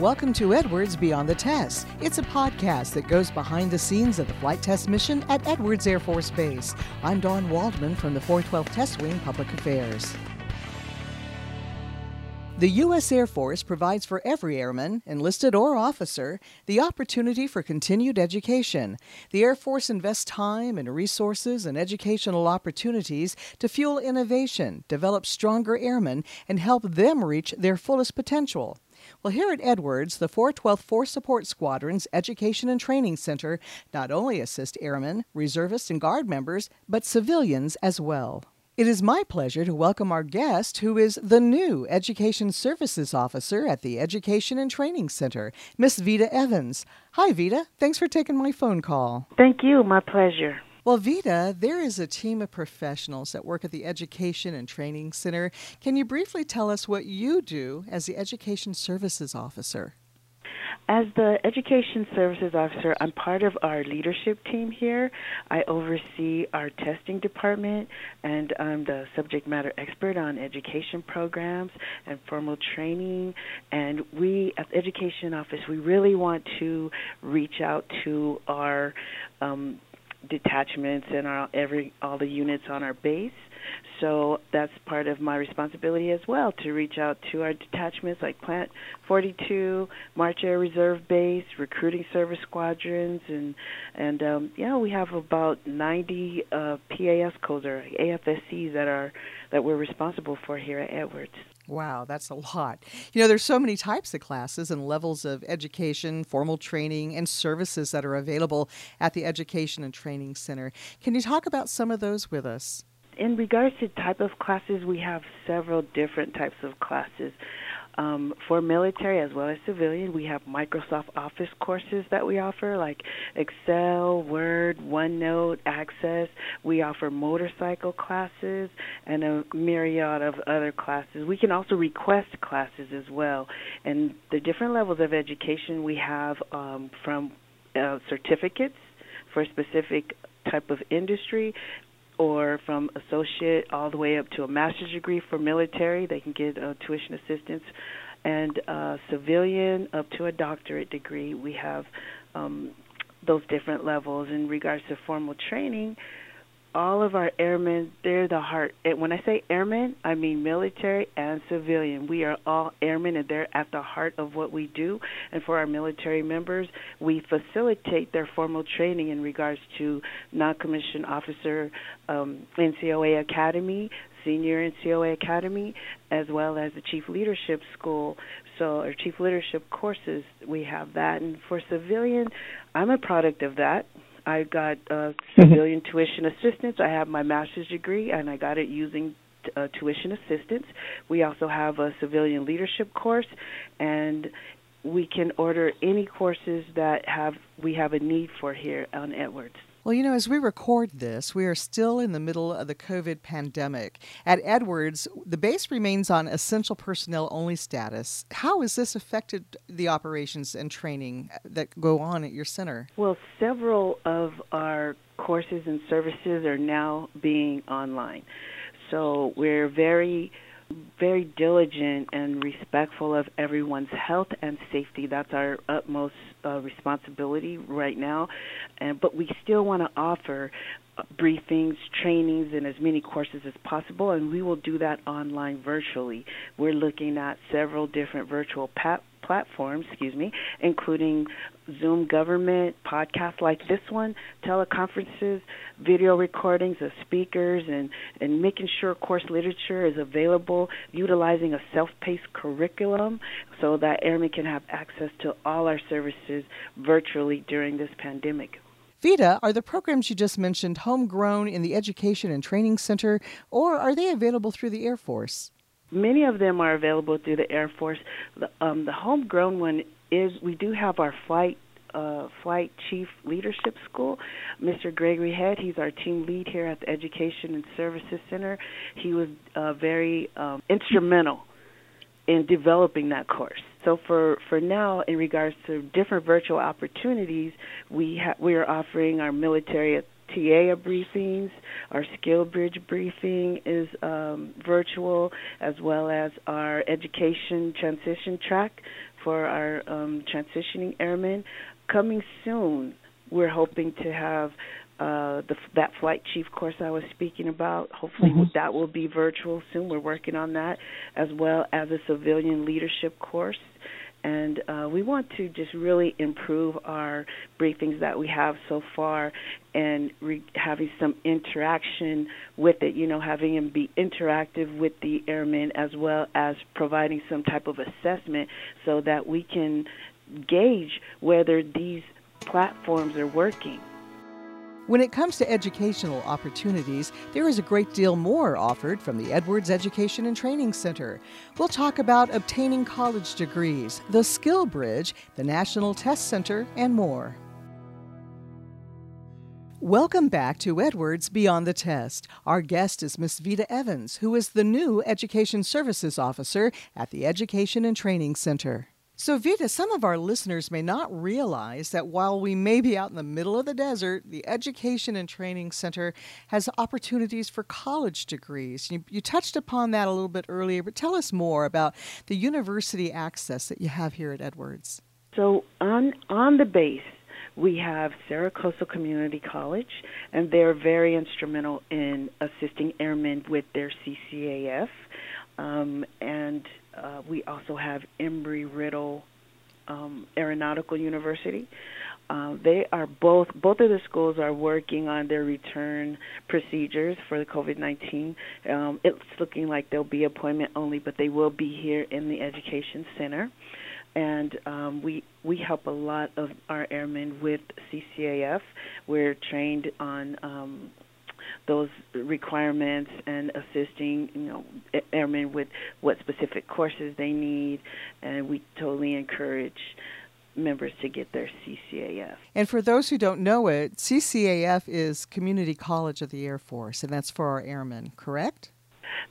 Welcome to Edwards Beyond the Test. It's a podcast that goes behind the scenes of the flight test mission at Edwards Air Force Base. I'm Dawn Waldman from the 412 Test Wing Public Affairs. The U.S. Air Force provides for every airman, enlisted or officer, the opportunity for continued education. The Air Force invests time and resources and educational opportunities to fuel innovation, develop stronger airmen, and help them reach their fullest potential. Well, here at Edwards, the 412th Force Support Squadron's Education and Training Center not only assist airmen, reservists, and guard members, but civilians as well. It is my pleasure to welcome our guest, who is the new Education Services Officer at the Education and Training Center, Miss Vita Evans. Hi, Vita. Thanks for taking my phone call. Thank you. My pleasure. Well, Vita, there is a team of professionals that work at the Education and Training Center. Can you briefly tell us what you do as the Education Services Officer? As the Education Services Officer, I'm part of our leadership team here. I oversee our testing department, and I'm the subject matter expert on education programs and formal training. And we, at the Education Office, we really want to reach out to our um, detachments and our every all the units on our base. So that's part of my responsibility as well to reach out to our detachments like Plant 42, March Air Reserve Base, recruiting service squadrons, and and um, yeah, we have about 90 uh, PAS codes or AFSCs that are that we're responsible for here at Edwards. Wow, that's a lot. You know, there's so many types of classes and levels of education, formal training, and services that are available at the Education and Training Center. Can you talk about some of those with us? In regards to type of classes, we have several different types of classes. Um, for military as well as civilian, we have Microsoft Office courses that we offer, like Excel, Word, OneNote, Access. We offer motorcycle classes and a myriad of other classes. We can also request classes as well. And the different levels of education we have um, from uh, certificates for a specific type of industry or from associate all the way up to a master's degree for military. They can get uh, tuition assistance, and uh, civilian up to a doctorate degree. We have um, those different levels in regards to formal training all of our airmen, they're the heart. And when I say airmen, I mean military and civilian. We are all airmen, and they're at the heart of what we do. And for our military members, we facilitate their formal training in regards to non commissioned officer um, NCOA Academy, senior NCOA Academy, as well as the Chief Leadership School. So, our Chief Leadership courses, we have that. And for civilian, I'm a product of that. I got uh, civilian tuition assistance. I have my master's degree, and I got it using uh, tuition assistance. We also have a civilian leadership course, and we can order any courses that have we have a need for here on Edwards. Well, you know, as we record this, we are still in the middle of the COVID pandemic. At Edwards, the base remains on essential personnel only status. How has this affected the operations and training that go on at your center? Well, several of our courses and services are now being online. So we're very very diligent and respectful of everyone's health and safety. That's our utmost uh, responsibility right now. And but we still want to offer uh, briefings, trainings, and as many courses as possible, and we will do that online virtually. We're looking at several different virtual pa- platforms, excuse me, including Zoom government, podcasts like this one, teleconferences, video recordings of speakers, and, and making sure course literature is available, utilizing a self paced curriculum so that airmen can have access to all our services virtually during this pandemic. Vita, are the programs you just mentioned homegrown in the Education and Training Center, or are they available through the Air Force? Many of them are available through the Air Force. The, um, the homegrown one is we do have our flight uh, flight chief leadership school. Mr. Gregory Head, he's our team lead here at the Education and Services Center. He was uh, very um, instrumental in developing that course. So for for now, in regards to different virtual opportunities, we ha- we are offering our military TA briefings. Our skill bridge briefing is um, virtual, as well as our education transition track for our um, transitioning airmen. Coming soon, we're hoping to have uh, the, that flight chief course I was speaking about. Hopefully, mm-hmm. that will be virtual soon. We're working on that, as well as a civilian leadership course. And uh, we want to just really improve our briefings that we have so far and re- having some interaction with it, you know, having them be interactive with the airmen as well as providing some type of assessment so that we can gauge whether these platforms are working. When it comes to educational opportunities, there is a great deal more offered from the Edwards Education and Training Center. We'll talk about obtaining college degrees, the Skill Bridge, the National Test Center, and more. Welcome back to Edwards Beyond the Test. Our guest is Miss Vita Evans, who is the new Education Services Officer at the Education and Training Center. So, Vita, some of our listeners may not realize that while we may be out in the middle of the desert, the Education and Training Center has opportunities for college degrees. You, you, touched upon that a little bit earlier, but tell us more about the university access that you have here at Edwards. So, on, on the base, we have Coso Community College, and they're very instrumental in assisting airmen with their CCAF. Um, and we also have Embry Riddle um, Aeronautical University. Uh, they are both both of the schools are working on their return procedures for the COVID-19. Um, it's looking like they'll be appointment only, but they will be here in the education center. And um, we we help a lot of our airmen with CCAF. We're trained on um, those requirements and assisting you know airmen with what specific courses they need and we totally encourage members to get their CCAF. And for those who don't know it, CCAF is Community College of the Air Force and that's for our airmen, correct?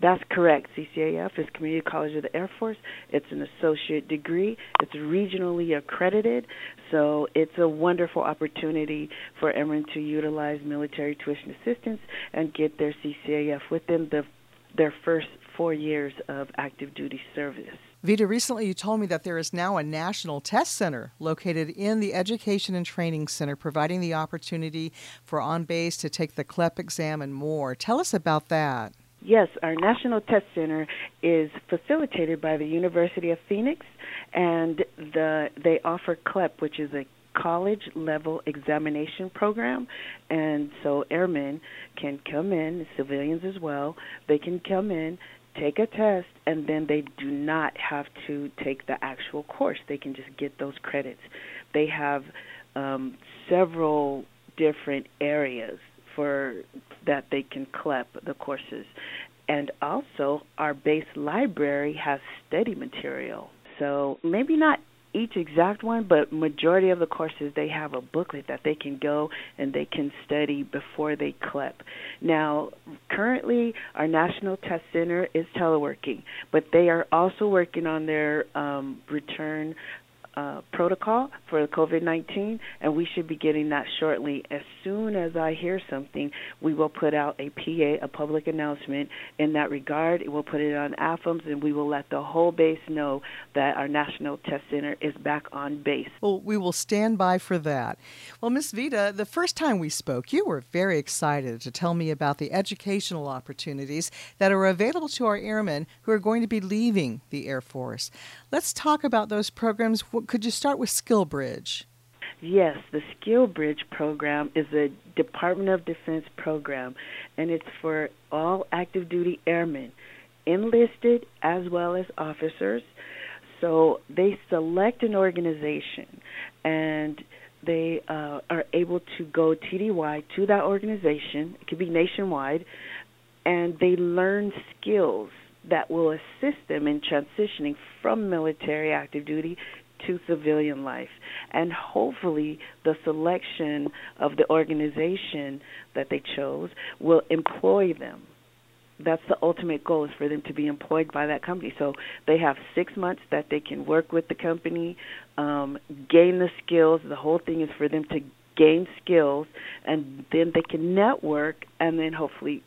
That's correct. CCAF is Community College of the Air Force. It's an associate degree. It's regionally accredited, so it's a wonderful opportunity for airmen to utilize military tuition assistance and get their CCAF within the their first four years of active duty service. Vita, recently you told me that there is now a national test center located in the Education and Training Center, providing the opportunity for on base to take the CLEP exam and more. Tell us about that. Yes, our National Test Center is facilitated by the University of Phoenix, and the they offer CLEP, which is a college level examination program. And so airmen can come in civilians as well they can come in take a test and then they do not have to take the actual course. They can just get those credits. They have um, several different areas for that they can CLEP the courses. And also, our base library has study material. So maybe not each exact one, but majority of the courses they have a booklet that they can go and they can study before they CLEP. Now, currently our National Test Center is teleworking, but they are also working on their um, return uh, protocol for COVID 19, and we should be getting that shortly. As soon as I hear something, we will put out a PA, a public announcement in that regard. We'll put it on AFMS, and we will let the whole base know that our National Test Center is back on base. Well, we will stand by for that. Well, Ms. Vita, the first time we spoke, you were very excited to tell me about the educational opportunities that are available to our airmen who are going to be leaving the Air Force. Let's talk about those programs. Could you start with SkillBridge? Yes, the SkillBridge program is a Department of Defense program, and it's for all active duty airmen, enlisted as well as officers. So they select an organization and they uh, are able to go TDY to that organization. It could be nationwide, and they learn skills that will assist them in transitioning from military active duty to civilian life. And hopefully, the selection of the organization that they chose will employ them. That's the ultimate goal is for them to be employed by that company. So they have six months that they can work with the company, um, gain the skills. The whole thing is for them to gain skills, and then they can network, and then hopefully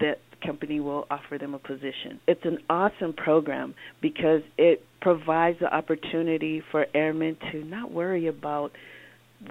that company will offer them a position. It's an awesome program because it provides the opportunity for airmen to not worry about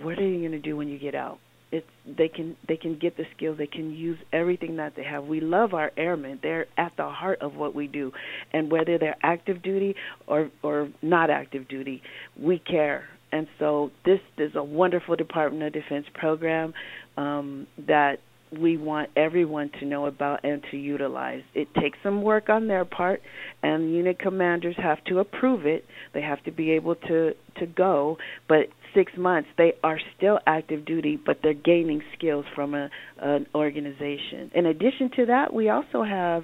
what are you going to do when you get out. It's they can they can get the skills. They can use everything that they have. We love our airmen. They're at the heart of what we do, and whether they're active duty or or not active duty, we care and so this is a wonderful Department of Defense program um, that we want everyone to know about and to utilize. It takes some work on their part, and unit commanders have to approve it. They have to be able to to go, but six months they are still active duty, but they're gaining skills from a an organization. In addition to that, we also have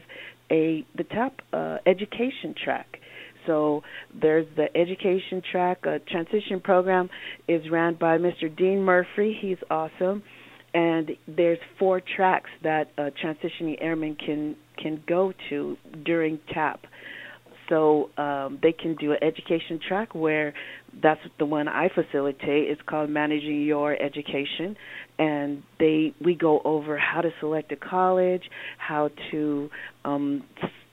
a the TAP uh, education track so there's the education track, a transition program is ran by Mr. Dean Murphy. He's awesome. And there's four tracks that a transitioning airman can can go to during TAP. So um, they can do an education track where that's the one I facilitate. It's called Managing Your Education, and they we go over how to select a college, how to um,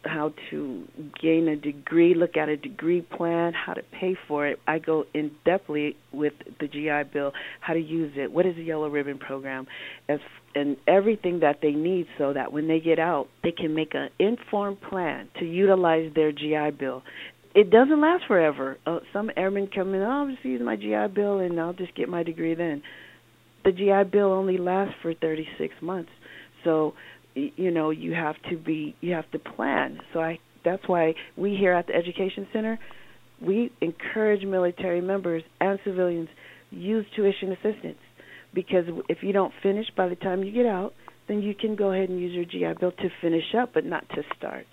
how to gain a degree, look at a degree plan, how to pay for it. I go in depthly with the GI Bill, how to use it, what is the Yellow Ribbon Program, as and everything that they need so that when they get out, they can make an informed plan to utilize their GI Bill. It doesn't last forever. Uh, some airmen come in, oh, I'll just use my GI Bill and I'll just get my degree then. The GI Bill only lasts for 36 months. So you know you have to be you have to plan. So i that's why we here at the education center we encourage military members and civilians use tuition assistance. Because if you don't finish by the time you get out then you can go ahead and use your GI Bill to finish up but not to start.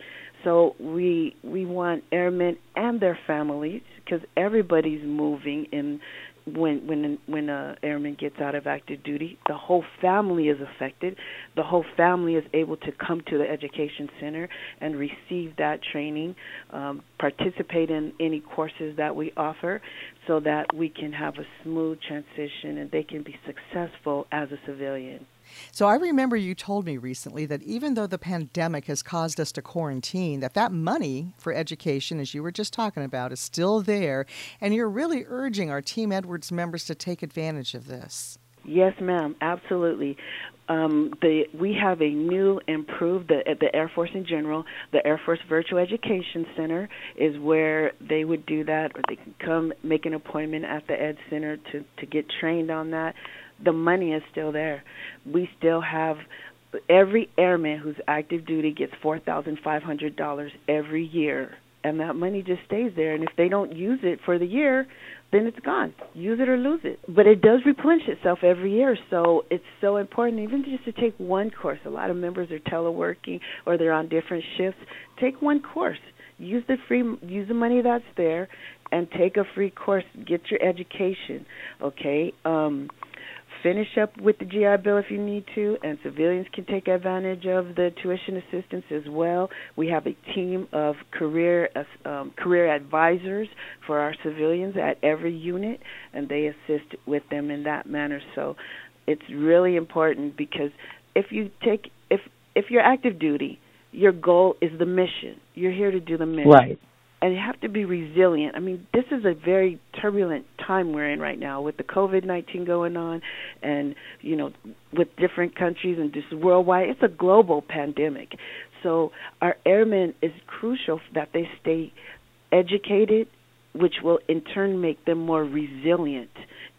So we we want airmen and their families because everybody's moving in when when when a airman gets out of active duty, the whole family is affected. The whole family is able to come to the education center and receive that training, um, participate in any courses that we offer, so that we can have a smooth transition and they can be successful as a civilian. So I remember you told me recently that even though the pandemic has caused us to quarantine, that that money for education, as you were just talking about, is still there, and you're really urging our Team Edwards members to take advantage of this. Yes, ma'am, absolutely. Um, the we have a new improved the the Air Force in general. The Air Force Virtual Education Center is where they would do that, or they can come make an appointment at the Ed Center to to get trained on that the money is still there. We still have every airman who's active duty gets four thousand five hundred dollars every year and that money just stays there and if they don't use it for the year then it's gone. Use it or lose it. But it does replenish itself every year so it's so important even just to take one course. A lot of members are teleworking or they're on different shifts. Take one course. Use the free use the money that's there and take a free course. Get your education okay? Um finish up with the GI Bill if you need to, and civilians can take advantage of the tuition assistance as well. We have a team of career um, career advisors for our civilians at every unit, and they assist with them in that manner. So it's really important because if you take if if you're active duty, your goal is the mission. You're here to do the mission. Right and you have to be resilient. I mean, this is a very turbulent time we're in right now with the COVID nineteen going on, and you know, with different countries and just worldwide. It's a global pandemic, so our airmen is crucial that they stay educated, which will in turn make them more resilient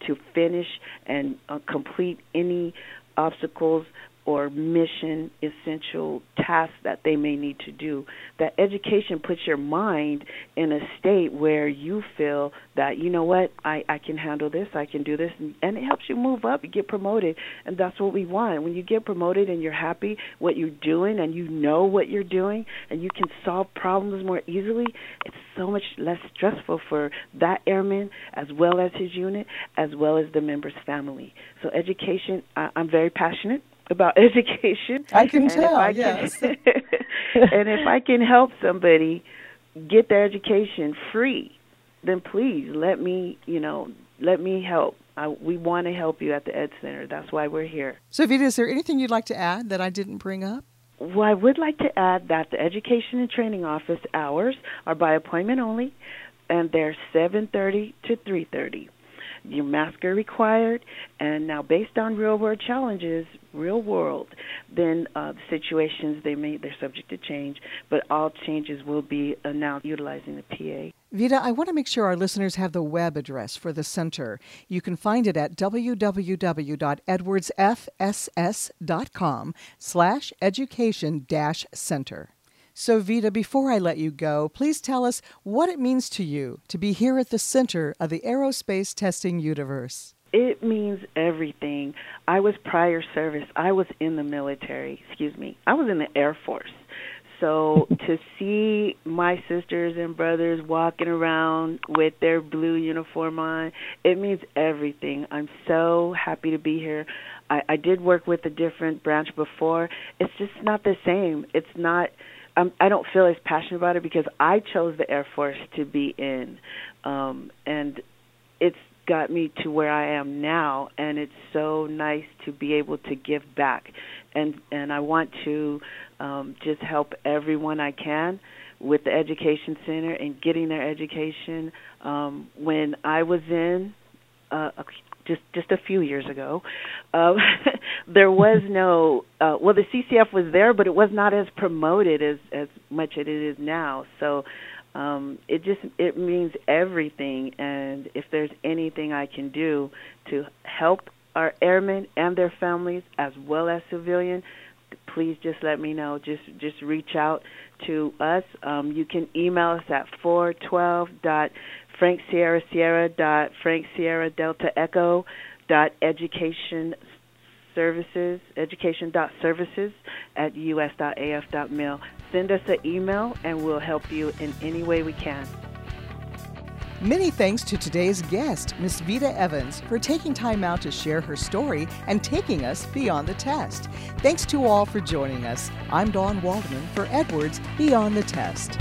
to finish and uh, complete any obstacles or mission essential tasks that they may need to do. That education puts your mind in a state where you feel that, you know what, I, I can handle this, I can do this, and, it helps you move up, you get promoted, and that's what we want. When you get promoted and you're happy what you're doing and you know what you're doing and you can solve problems more easily, it's so much less stressful for that airman as well as his unit, as well as the member's family. So education, I, I'm very passionate about education. I can and tell. I yes. Can, and if I can help somebody get their education free, then please let me, you know, let me help. I, we want to help you at the Ed Center. That's why we're here. So, Vita, is there anything you'd like to add that I didn't bring up? well, I would like to add that the Education and Training Office hours are by appointment only, and they're 7:30 to 3:30 your mask are required and now based on real world challenges real world then uh, the situations they may they're subject to change but all changes will be announced utilizing the pa Vida, I want to make sure our listeners have the web address for the center. You can find it at www.edwardsfss.com slash education dash center. So, Vida, before I let you go, please tell us what it means to you to be here at the center of the aerospace testing universe. It means everything. I was prior service. I was in the military, excuse me. I was in the Air Force. So to see my sisters and brothers walking around with their blue uniform on, it means everything. I'm so happy to be here. I, I did work with a different branch before. It's just not the same. It's not I'm, I don't feel as passionate about it because I chose the Air Force to be in, um, and it's got me to where I am now, and it's so nice to be able to give back, and and I want to um, just help everyone I can with the education center and getting their education. Um, when I was in uh, just just a few years ago, uh, there was no uh, well, the CCF was there, but it was not as promoted as as much as it is now. So um, it just it means everything, and if there's anything I can do to help our airmen and their families as well as civilian, please just let me know. Just just reach out to us. Um, you can email us at 412 dot Frank Sierra Sierra dot Frank Sierra Delta Echo dot Education Services Education dot Services at us dot af dot mil. Send us an email and we'll help you in any way we can. Many thanks to today's guest, Miss Vida Evans, for taking time out to share her story and taking us beyond the test. Thanks to all for joining us. I'm Dawn Waldman for Edwards Beyond the Test.